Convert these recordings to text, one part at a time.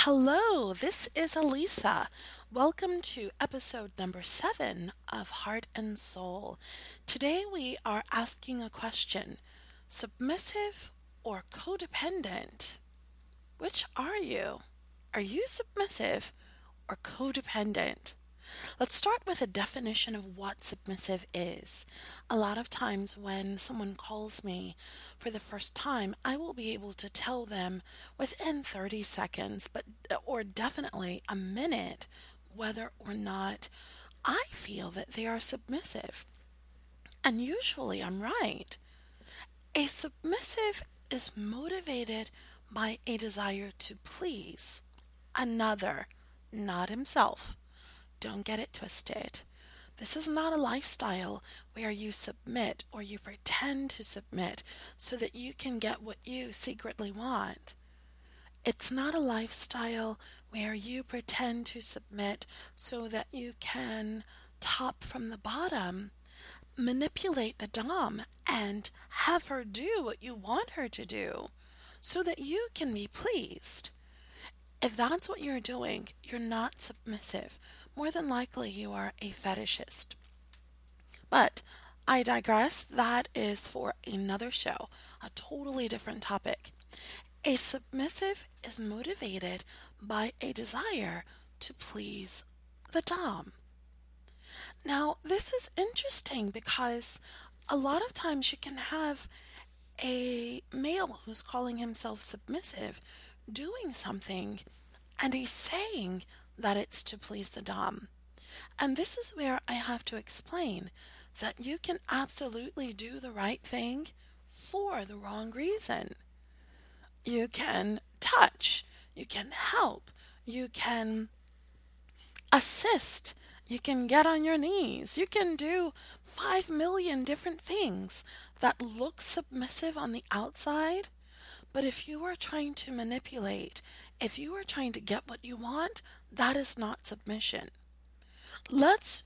Hello, this is Alisa. Welcome to episode number seven of Heart and Soul. Today we are asking a question submissive or codependent? Which are you? Are you submissive or codependent? Let's start with a definition of what submissive is. A lot of times when someone calls me for the first time, I will be able to tell them within 30 seconds, but or definitely a minute whether or not I feel that they are submissive. And usually I'm right. A submissive is motivated by a desire to please another, not himself. Don't get it twisted. This is not a lifestyle where you submit or you pretend to submit so that you can get what you secretly want. It's not a lifestyle where you pretend to submit so that you can top from the bottom, manipulate the Dom, and have her do what you want her to do so that you can be pleased. If that's what you're doing, you're not submissive more than likely you are a fetishist. But I digress. That is for another show, a totally different topic. A submissive is motivated by a desire to please the Dom. Now, this is interesting because a lot of times you can have a male who's calling himself submissive doing something and he's saying that it's to please the Dom. And this is where I have to explain that you can absolutely do the right thing for the wrong reason. You can touch, you can help, you can assist, you can get on your knees, you can do five million different things that look submissive on the outside. But if you are trying to manipulate, if you are trying to get what you want, that is not submission. Let's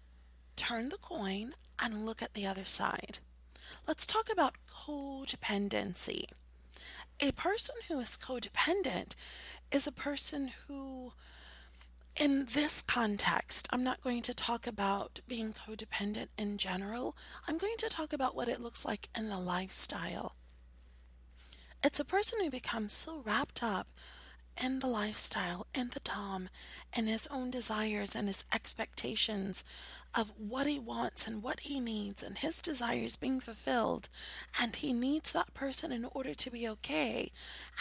turn the coin and look at the other side. Let's talk about codependency. A person who is codependent is a person who, in this context, I'm not going to talk about being codependent in general. I'm going to talk about what it looks like in the lifestyle. It's a person who becomes so wrapped up in the lifestyle and the Dom and his own desires and his expectations of what he wants and what he needs and his desires being fulfilled. And he needs that person in order to be okay.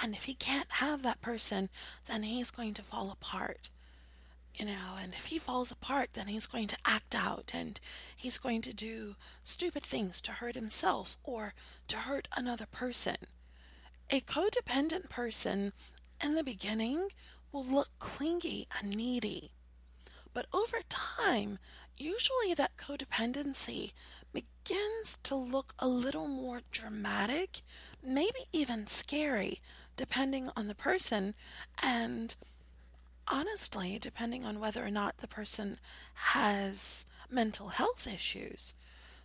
And if he can't have that person, then he's going to fall apart. You know, and if he falls apart, then he's going to act out and he's going to do stupid things to hurt himself or to hurt another person. A codependent person in the beginning will look clingy and needy. But over time, usually that codependency begins to look a little more dramatic, maybe even scary, depending on the person, and honestly, depending on whether or not the person has mental health issues.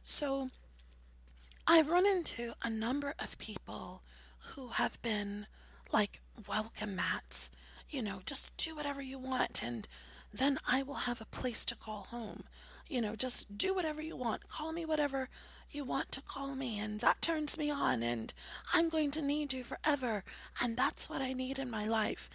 So, I've run into a number of people who have been like welcome mats. You know, just do whatever you want, and then I will have a place to call home. You know, just do whatever you want. Call me whatever you want to call me, and that turns me on, and I'm going to need you forever, and that's what I need in my life.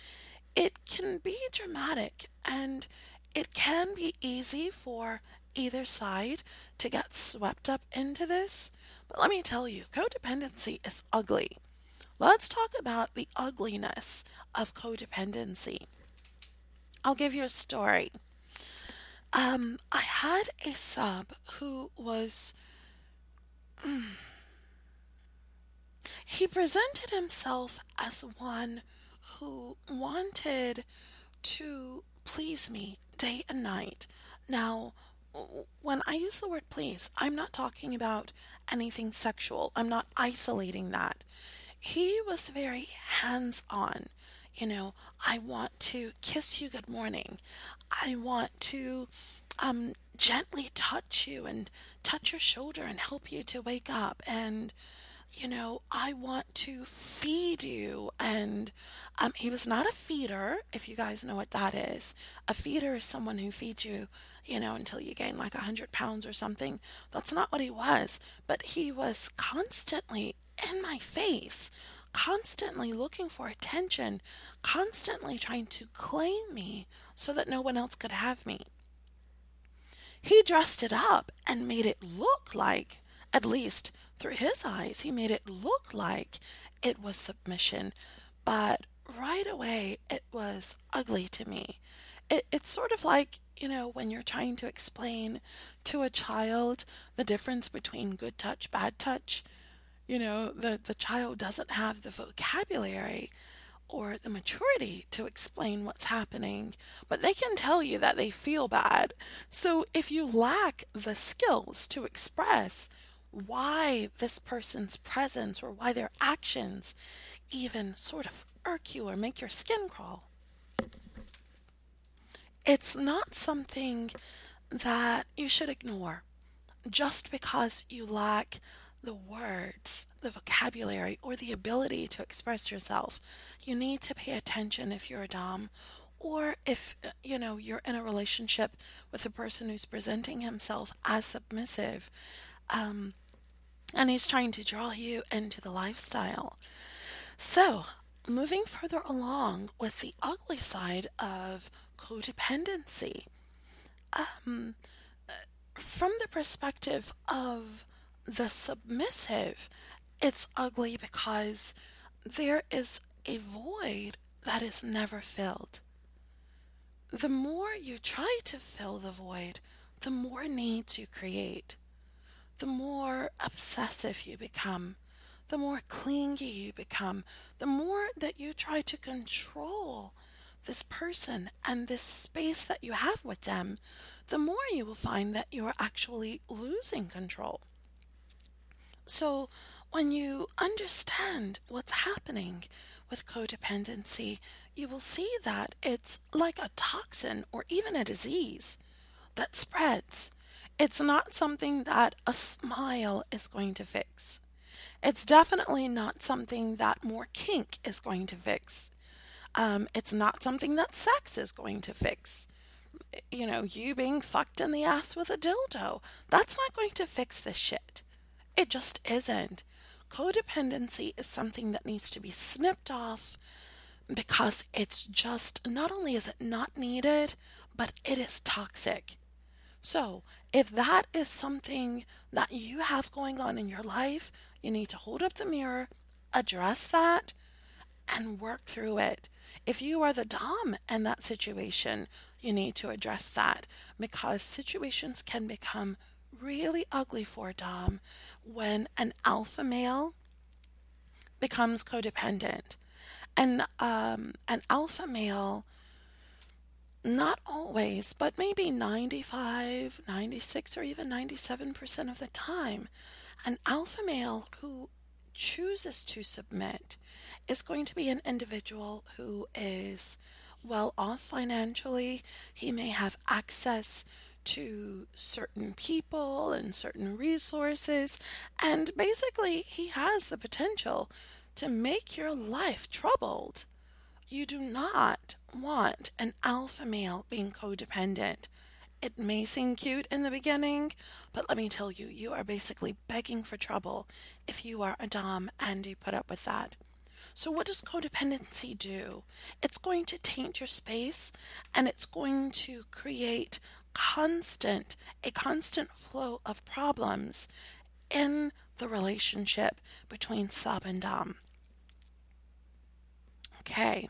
It can be dramatic, and it can be easy for either side to get swept up into this. But let me tell you, codependency is ugly. Let's talk about the ugliness of codependency. I'll give you a story. Um, I had a sub who was. he presented himself as one who wanted to please me day and night. Now, when I use the word please, I'm not talking about anything sexual. I'm not isolating that. He was very hands on. You know, I want to kiss you good morning. I want to um, gently touch you and touch your shoulder and help you to wake up. And, you know, I want to feed you. And um, he was not a feeder, if you guys know what that is. A feeder is someone who feeds you you know, until you gain like a hundred pounds or something. That's not what he was, but he was constantly in my face, constantly looking for attention, constantly trying to claim me so that no one else could have me. He dressed it up and made it look like, at least through his eyes, he made it look like it was submission, but right away it was ugly to me. It, it's sort of like you know, when you're trying to explain to a child the difference between good touch, bad touch, you know, the, the child doesn't have the vocabulary or the maturity to explain what's happening, but they can tell you that they feel bad. So if you lack the skills to express why this person's presence or why their actions even sort of irk you or make your skin crawl, it's not something that you should ignore just because you lack the words, the vocabulary, or the ability to express yourself. You need to pay attention if you're a Dom or if you know you're in a relationship with a person who's presenting himself as submissive um, and he's trying to draw you into the lifestyle so moving further along with the ugly side of codependency. Um, from the perspective of the submissive, it's ugly because there is a void that is never filled. The more you try to fill the void, the more needs you create, the more obsessive you become, the more clingy you become, the more that you try to control this person and this space that you have with them, the more you will find that you are actually losing control. So, when you understand what's happening with codependency, you will see that it's like a toxin or even a disease that spreads. It's not something that a smile is going to fix. It's definitely not something that more kink is going to fix. Um, it's not something that sex is going to fix. You know, you being fucked in the ass with a dildo, that's not going to fix this shit. It just isn't. Codependency is something that needs to be snipped off because it's just not only is it not needed, but it is toxic. So, if that is something that you have going on in your life, you need to hold up the mirror, address that, and work through it. If you are the Dom in that situation, you need to address that because situations can become really ugly for Dom when an alpha male becomes codependent. And um, an alpha male, not always, but maybe 95, 96, or even 97% of the time, an alpha male who chooses to submit is going to be an individual who is well off financially. He may have access to certain people and certain resources, and basically, he has the potential to make your life troubled. You do not want an alpha male being codependent. It may seem cute in the beginning, but let me tell you, you are basically begging for trouble if you are a Dom and you put up with that. So, what does codependency do? It's going to taint your space and it's going to create constant, a constant flow of problems in the relationship between sub and dom. Okay.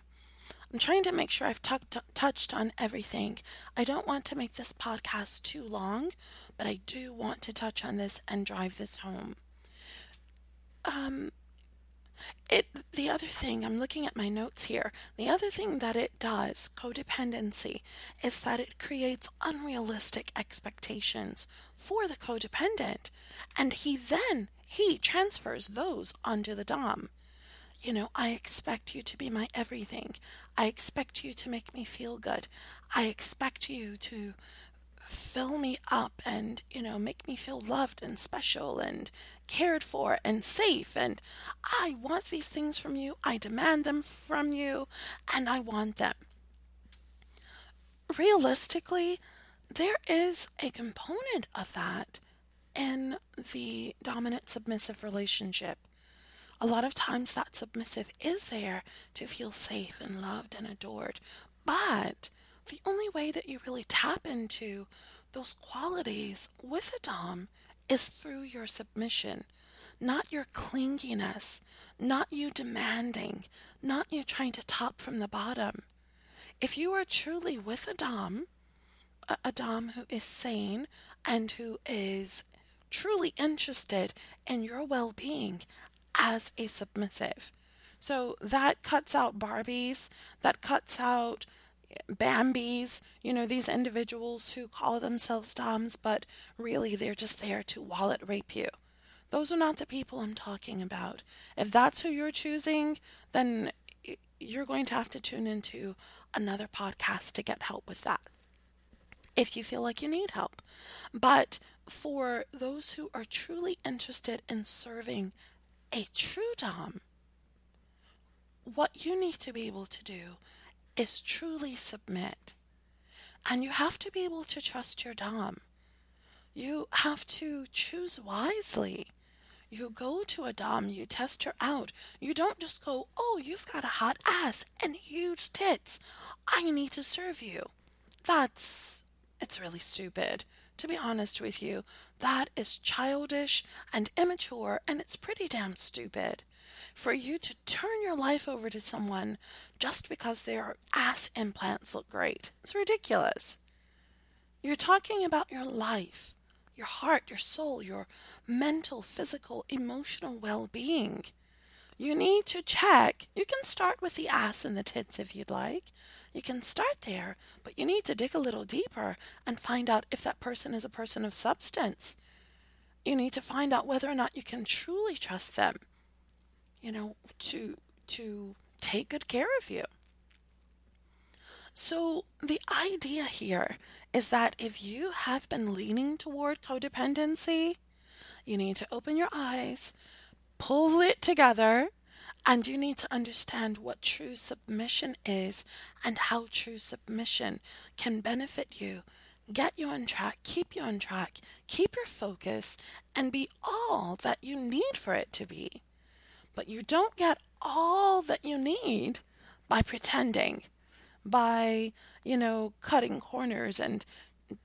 I'm trying to make sure I've t- t- touched on everything. I don't want to make this podcast too long, but I do want to touch on this and drive this home. Um, It the other thing I'm looking at my notes here. The other thing that it does, codependency, is that it creates unrealistic expectations for the codependent, and he then he transfers those onto the dom. You know, I expect you to be my everything. I expect you to make me feel good. I expect you to fill me up and, you know, make me feel loved and special and cared for and safe. And I want these things from you. I demand them from you and I want them. Realistically, there is a component of that in the dominant submissive relationship. A lot of times that submissive is there to feel safe and loved and adored, but the only way that you really tap into those qualities with a Dom is through your submission, not your clinginess, not you demanding, not you trying to top from the bottom. If you are truly with a Dom, a, a Dom who is sane and who is truly interested in your well being as a submissive. So that cuts out Barbies, that cuts out Bambies, you know, these individuals who call themselves Doms, but really they're just there to wallet rape you. Those are not the people I'm talking about. If that's who you're choosing, then you're going to have to tune into another podcast to get help with that. If you feel like you need help. But for those who are truly interested in serving a true Dom, what you need to be able to do is truly submit. And you have to be able to trust your Dom. You have to choose wisely. You go to a Dom, you test her out. You don't just go, oh, you've got a hot ass and huge tits. I need to serve you. That's, it's really stupid. To be honest with you, that is childish and immature and it's pretty damn stupid for you to turn your life over to someone just because their ass implants look great. It's ridiculous. You're talking about your life, your heart, your soul, your mental, physical, emotional well being. You need to check. You can start with the ass and the tits if you'd like. You can start there, but you need to dig a little deeper and find out if that person is a person of substance. You need to find out whether or not you can truly trust them you know, to to take good care of you. So the idea here is that if you have been leaning toward codependency, you need to open your eyes, pull it together, and you need to understand what true submission is and how true submission can benefit you, get you on track, keep you on track, keep your focus, and be all that you need for it to be. But you don't get all that you need by pretending, by, you know, cutting corners and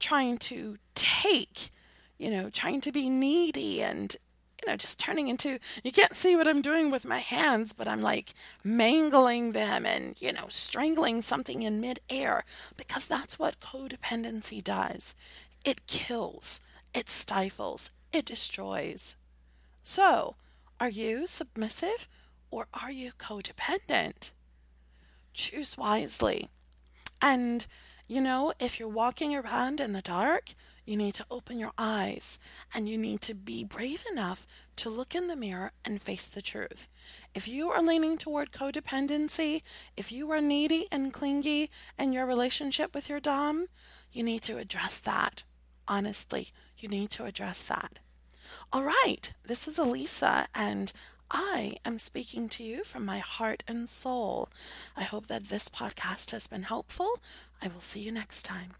trying to take, you know, trying to be needy and, you know, just turning into, you can't see what I'm doing with my hands, but I'm like mangling them and, you know, strangling something in midair because that's what codependency does. It kills, it stifles, it destroys. So, are you submissive or are you codependent? Choose wisely. And, you know, if you're walking around in the dark, you need to open your eyes and you need to be brave enough to look in the mirror and face the truth. If you are leaning toward codependency, if you are needy and clingy in your relationship with your Dom, you need to address that. Honestly, you need to address that. All right, this is Alisa, and I am speaking to you from my heart and soul. I hope that this podcast has been helpful. I will see you next time.